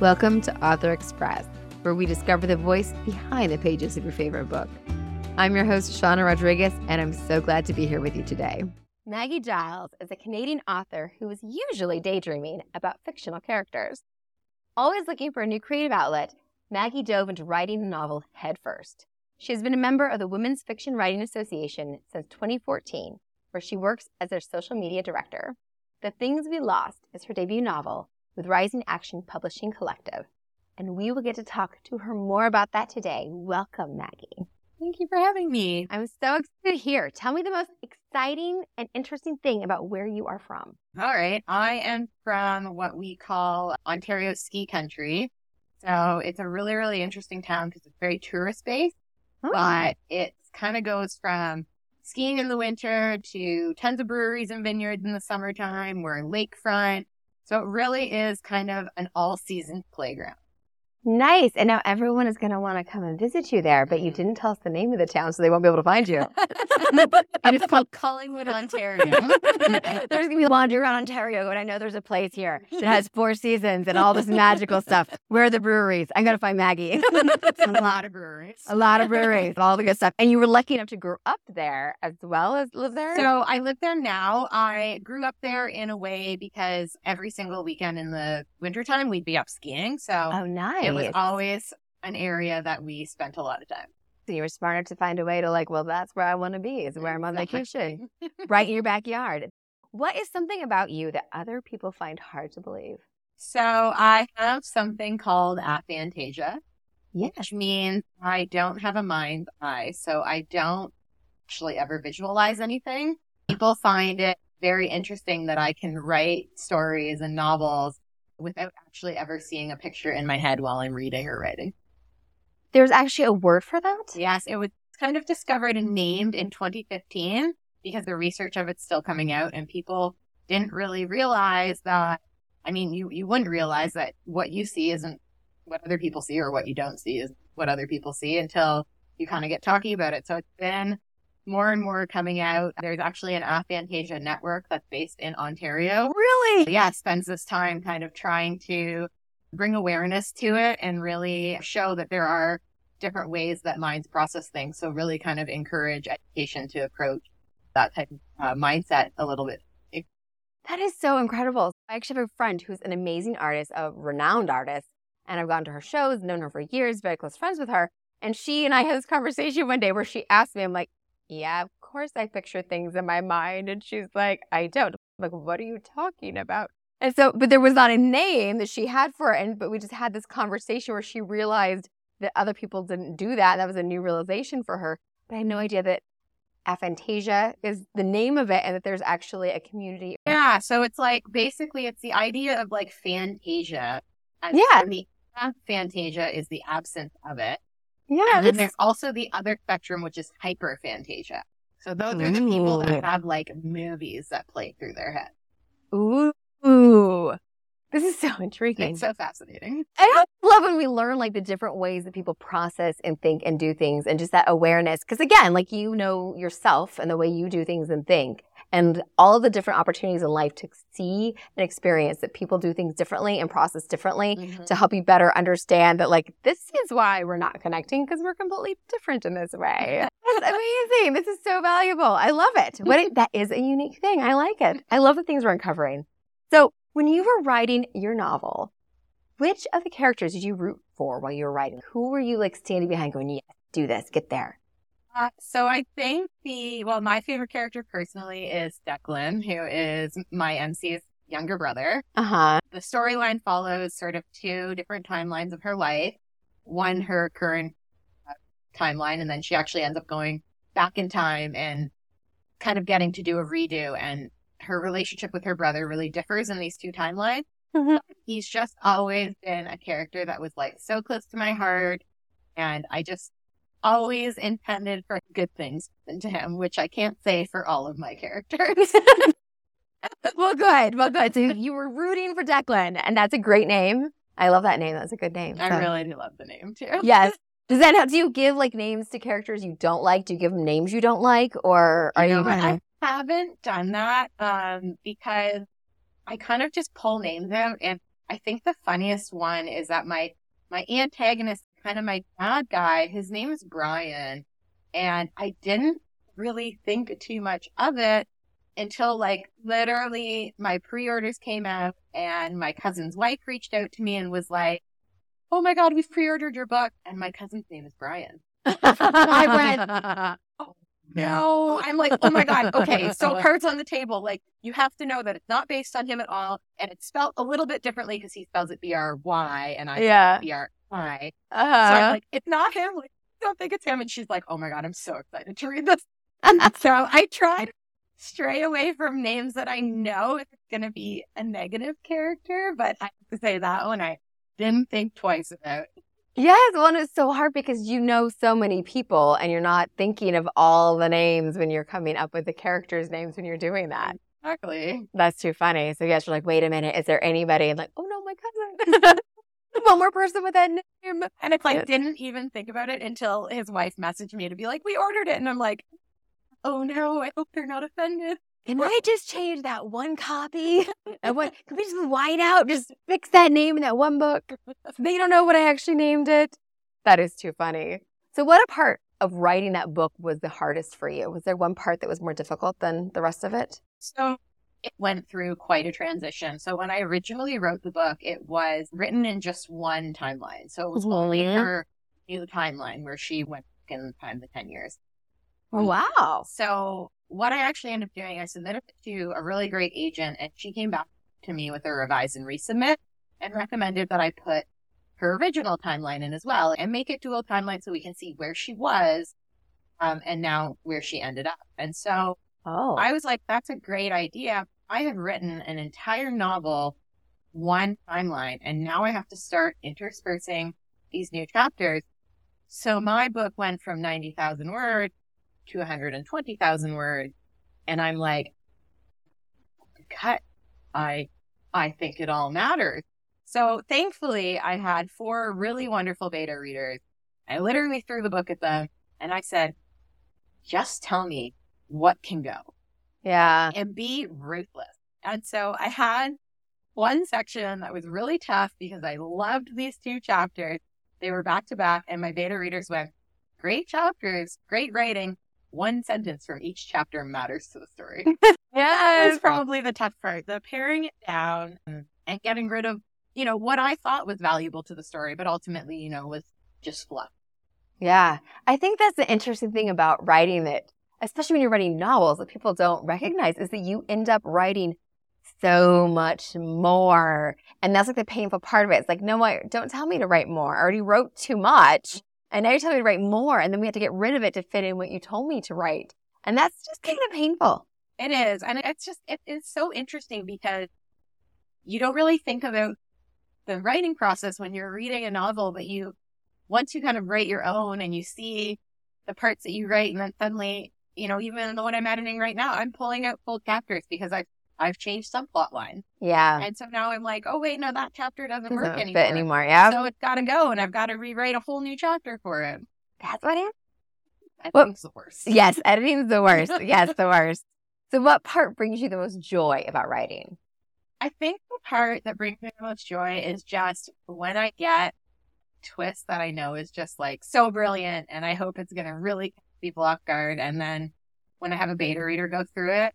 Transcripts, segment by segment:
Welcome to Author Express, where we discover the voice behind the pages of your favorite book. I'm your host, Shawna Rodrigues, and I'm so glad to be here with you today. Maggie Giles is a Canadian author who is usually daydreaming about fictional characters. Always looking for a new creative outlet, Maggie dove into writing the novel headfirst. She has been a member of the Women's Fiction Writing Association since 2014, where she works as their social media director. The Things We Lost is her debut novel with Rising Action Publishing Collective, and we will get to talk to her more about that today. Welcome, Maggie. Thank you for having me. I'm so excited to hear. Tell me the most exciting and interesting thing about where you are from. All right. I am from what we call Ontario ski country. So it's a really, really interesting town because it's very tourist based, Oh. but it kind of goes from skiing in the winter to tons of breweries and vineyards in the summertime. We're lakefront. So it really is kind of an all season playground. Nice. And now everyone is going to want to come and visit you there, but you mm-hmm. didn't tell us the name of the town, so they won't be able to find you. it's called Collingwood, Ontario. there's going to be laundry around Ontario, and I know there's a place here that has four seasons and all this magical stuff. Where are the breweries? I'm going to find Maggie. a lot of breweries. a lot of breweries, all the good stuff. And you were lucky enough to grow up there as well as live there? So I live there now. I grew up there in a way because every single weekend in the wintertime we'd be up skiing. So oh, nice. It was always an area that we spent a lot of time. So you were smart enough to find a way to like, well, that's where I want to be, is where I'm on vacation, right in your backyard. What is something about you that other people find hard to believe? So I have something called aphantasia, Yeah. which means I don't have a mind's eye. So I don't actually ever visualize anything. People find it very interesting that I can write stories and novels without actually ever seeing a picture in my head while I'm reading or writing. There's actually a word for that? Yes, it was kind of discovered and named in 2015 because the research of it's still coming out and people didn't really realize that. I mean, you, you wouldn't realize that what you see isn't what other people see or what you don't see is what other people see until you kind of get talking about it. So it's been more and more coming out. There's actually an aphantasia network that's based in Ontario. Really? Yeah, spends this time kind of trying to bring awareness to it and really show that there are different ways that minds process things. So really kind of encourage education to approach that type of uh, mindset a little bit. That is so incredible. I actually have a friend who's an amazing artist, a renowned artist, and I've gone to her shows, known her for years, very close friends with her. And she and I had this conversation one day where she asked me, I'm like, yeah, of course I picture things in my mind. And she's like, I don't. I'm like, what are you talking about? And so, but there was not a name that she had for it. And, but we just had this conversation where she realized that other people didn't do that. That was a new realization for her. But I had no idea that aphantasia is the name of it and that there's actually a community. Yeah. So it's like basically it's the idea of like fantasia. as Yeah. The fantasia is the absence of it. Yeah. And then there's also the other spectrum, which is hyperphantasia. So those are the people that have like movies that play through their head. Ooh. Ooh. This is so intriguing. It's so fascinating. I love when we learn like the different ways that people process and think and do things and just that awareness. Cause again, like you know yourself and the way you do things and think and all of the different opportunities in life to see and experience that people do things differently and process differently Mm-hmm. to help you better understand that like this is why we're not connecting because we're completely different in this way. That's amazing. This is so valuable. I love it. What it, that is a unique thing. I like it. I love the things we're uncovering. So when you were writing your novel, which of the characters did you root for while you were writing? Who were you like standing behind going, yes, do this, get there? Uh, so I think the well, my favorite character personally is Declan, who is my MC's younger brother. Uh huh. The storyline follows sort of two different timelines of her life. One, her current uh, timeline, and then she actually ends up going back in time and kind of getting to do a redo. And her relationship with her brother really differs in these two timelines. Mhm. He's just always been a character that was like so close to my heart. And I just always intended for good things to him, which I can't say for all of my characters. well, good. Well, good. So you were rooting for Declan, and that's a great name. I love that name. That's a good name. I really do love the name too. Yes. Does that help? Do you give like names to characters you don't like? Do you give them names you don't like, or are You know I haven't done that um, because I kind of just pull names out and I think the funniest one is that my my antagonist, kind of my bad guy, his name is Brian, and I didn't really think too much of it until like literally my pre-orders came out and my cousin's wife reached out to me and was like, "Oh my god, we've pre-ordered your book," and my cousin's name is Brian. I went, oh, no. I'm like, oh my God. Okay. So cards on the table. Like you have to know that it's not based on him at all. And it's spelled a little bit differently because he spells it B R Y and I yeah. B I. Uh-huh. So I'm like, it's not him. Like, I don't think it's him. And she's like, oh my God, I'm so excited to read this. And that's so I try to stray away from names that I know it's going to be a negative character, but I have to say that one I didn't think twice about. Yes, well, is so hard because you know so many people and you're not thinking of all the names when you're coming up with the characters' names when you're doing that. Exactly. That's too funny. So, yes, you're like, wait a minute, is there anybody? And like, oh no, my cousin. One more person with that name. And it's like, didn't even think about it until his wife messaged me to be like, we ordered it. And I'm like, oh no, I hope they're not offended. Can I just change that one copy? and what can we just white out? Just fix that name in that one book. They don't know what I actually named it. That is too funny. So what a part of writing that book was the hardest for you? Was there one part that was more difficult than the rest of it? So it went through quite a transition. So when I originally wrote the book, it was written in just one timeline. So it was only her new timeline where she went in time the 10 years. Oh, wow. So what I actually ended up doing, I submitted it to a really great agent and she came back to me with a revise and resubmit and recommended that I put her original timeline in as well and make it dual timeline so we can see where she was um, and now where she ended up. And so oh. I was like, that's a great idea. I have written an entire novel, one timeline, and now I have to start interspersing these new chapters. So my book went from 90,000 words 220,000 words. And I'm like, cut. I, I think it all matters. So thankfully I had four really wonderful beta readers. I literally threw the book at them and I said, just tell me what can go. Yeah. And be ruthless. And so I had one section that was really tough because I loved these two chapters. They were back to back and my beta readers went, great chapters, great writing one sentence from each chapter matters to the story. yeah, it's probably the tough part. The paring it down and getting rid of, you know, what I thought was valuable to the story, but ultimately, you know, was just fluff. Yeah. I think that's the interesting thing about writing that, especially when you're writing novels that people don't recognize, is that you end up writing so much more. And that's like the painful part of it. It's like, no, what? Don't tell me to write more. I already wrote too much. And now you're telling me to write more, and then we have to get rid of it to fit in what you told me to write. And that's just kind of painful. It is. And it's just, it is so interesting because you don't really think about the writing process when you're reading a novel, but you, once you kind of write your own and you see the parts that you write, and then suddenly, you know, even the one I'm editing right now, I'm pulling out full chapters because I've I've changed subplot plot line. Yeah. And so now I'm like, oh wait, no, that chapter doesn't, doesn't work anymore. Anymore. Yeah. So it's got to go, and I've got to rewrite a whole new chapter for it. That's what it. Editing's well, the worst. Yes, editing's the worst. yes, the worst. So, what part brings you the most joy about writing? I think the part that brings me the most joy is just when I get twist that I know is just like so brilliant, and I hope it's gonna really be block guard, and then when I have a beta reader go through it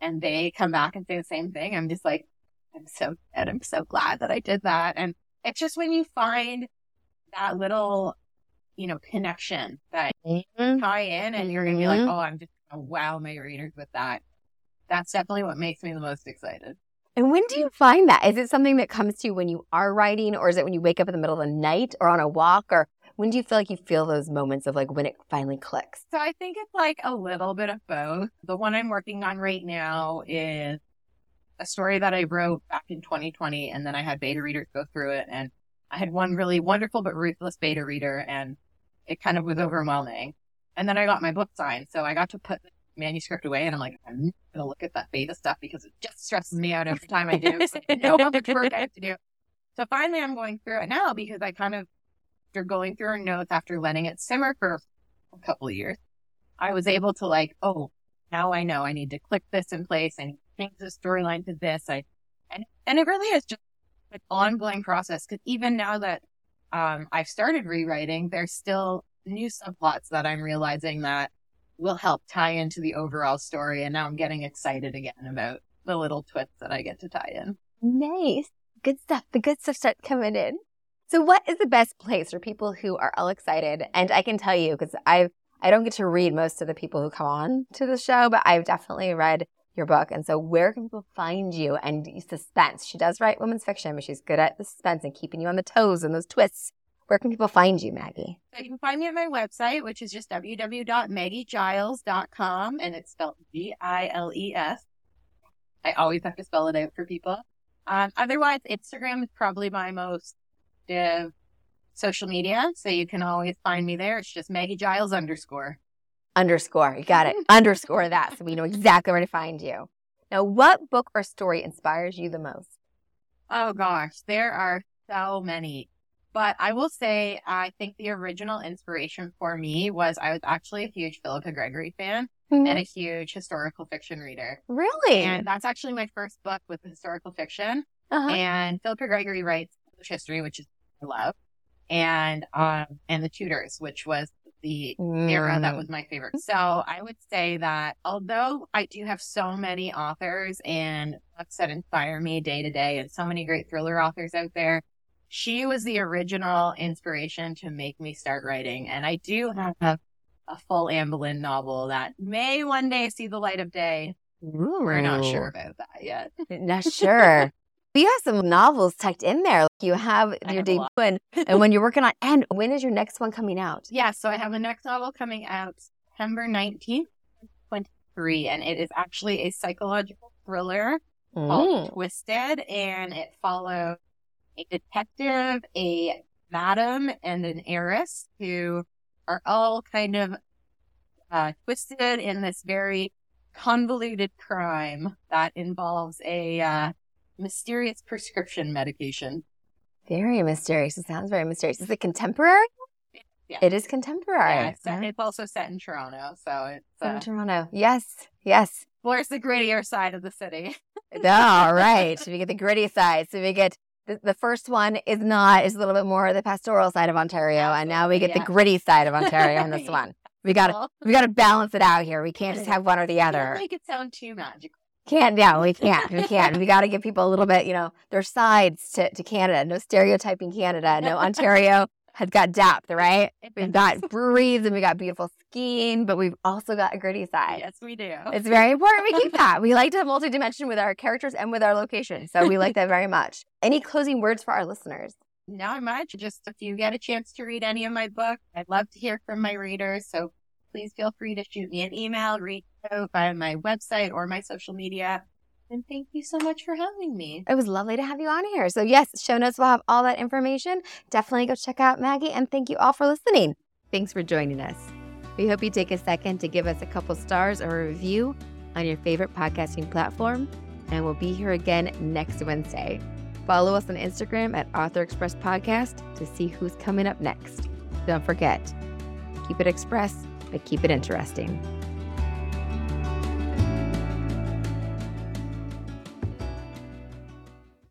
and they come back and say the same thing, I'm just like, I'm so glad. I'm so glad that I did that. And it's just when you find that little, you know, connection that mm-hmm. tie in and you're going to be like, mm-hmm. oh, I'm just going to wow my readers with that. That's definitely what makes me the most excited. And when do you find that? Is it something that comes to you when you are writing, or is it when you wake up in the middle of the night or on a walk, or when do you feel like you feel those moments of like when it finally clicks? So I think it's like a little bit of both. The one I'm working on right now is a story that I wrote back in 2020, and then I had beta readers go through it, and I had one really wonderful but ruthless beta reader, and it kind of was overwhelming. And then I got my book signed, so I got to put the manuscript away, and I'm like, I'm gonna look at that beta stuff because it just stresses me out every time I do. Know much work I have to do. So finally, I'm going through it now because I kind of after going through her notes, after letting it simmer for a couple of years, I was able to like, oh, now I know I need to click this in place and change the storyline to this. I, and, and it really is just an ongoing process. Because even now that um, I've started rewriting, there's still new subplots that I'm realizing that will help tie into the overall story. And now I'm getting excited again about the little twists that I get to tie in. Nice. Good stuff. The good stuff starts coming in. So what is the best place for people who are all excited? And I can tell you, because I've I don't get to read most of the people who come on to the show, but I've definitely read your book. And so where can people find you and suspense? She does write women's fiction, but she's good at the suspense and keeping you on the toes and those twists. Where can people find you, Maggie? So you can find me at my website, which is just www.maggiegiles.com, and it's spelled G-I-L-E-S. I always have to spell it out for people. Um, otherwise, Instagram is probably my most active social media. So you can always find me there. It's just Maggie Giles underscore. Underscore. You got it. underscore that. So we know exactly where to find you. Now, what book or story inspires you the most? Oh gosh, there are so many. But I will say, I think the original inspiration for me was I was actually a huge Philippa Gregory fan mm-hmm. and a huge historical fiction reader. Really? And that's actually my first book with historical fiction. Uh-huh. And Philippa Gregory writes history, which is I love, and um and the Tudors, which was the mm. era that mm. was my favorite. So I would say that although I do have so many authors and books that inspire me day to day, and so many great thriller authors out there, she was the original inspiration to make me start writing. And I do have a full Anne Boleyn novel that may one day see the light of day. Ooh. We're not sure about that yet. not sure. You have some novels tucked in there. You have I your debut, and, and when you're working on, and when is your next one coming out? Yeah, so I have a next novel coming out September 19th, 23, and it is actually a psychological thriller mm. called Twisted, and it follows a detective, a madam, and an heiress who are all kind of uh, twisted in this very convoluted crime that involves a uh, mysterious prescription medication. Very mysterious. It sounds very mysterious. Is it contemporary? Yeah. It is contemporary. Yeah, it's, yeah. it's also set in Toronto, so it's uh, in Toronto. Yes, yes. Where's the grittier side of the city? All right, we get the gritty side. So we get the, the first one is not is a little bit more the pastoral side of Ontario, Absolutely, and now we get yeah. the gritty side of Ontario in this one. We got to we got to balance it out here. We can't just have one or the other. Make it sound too magical. Can't, yeah, we can't. We can't. we got to give people a little bit, you know, their sides to, to Canada. No stereotyping Canada. No Ontario has got depth, right? We've got breweries and we got beautiful skiing, but we've also got a gritty side. Yes, we do. It's very important we keep that. We like to have multidimension with our characters and with our location. So we like that very much. Any closing words for our listeners? Not much. Just if you get a chance to read any of my books, I'd love to hear from my readers. So please feel free to shoot me an email, reach out via my website or my social media. And thank you so much for having me. It was lovely to have you on here. So, yes, show notes will have all that information. Definitely go check out Maggie. And thank you all for listening. Thanks for joining us. We hope you take a second to give us a couple stars or a review on your favorite podcasting platform. And we'll be here again next Wednesday. Follow us on Instagram at Author Express Podcast to see who's coming up next. Don't forget, keep it express but keep it interesting.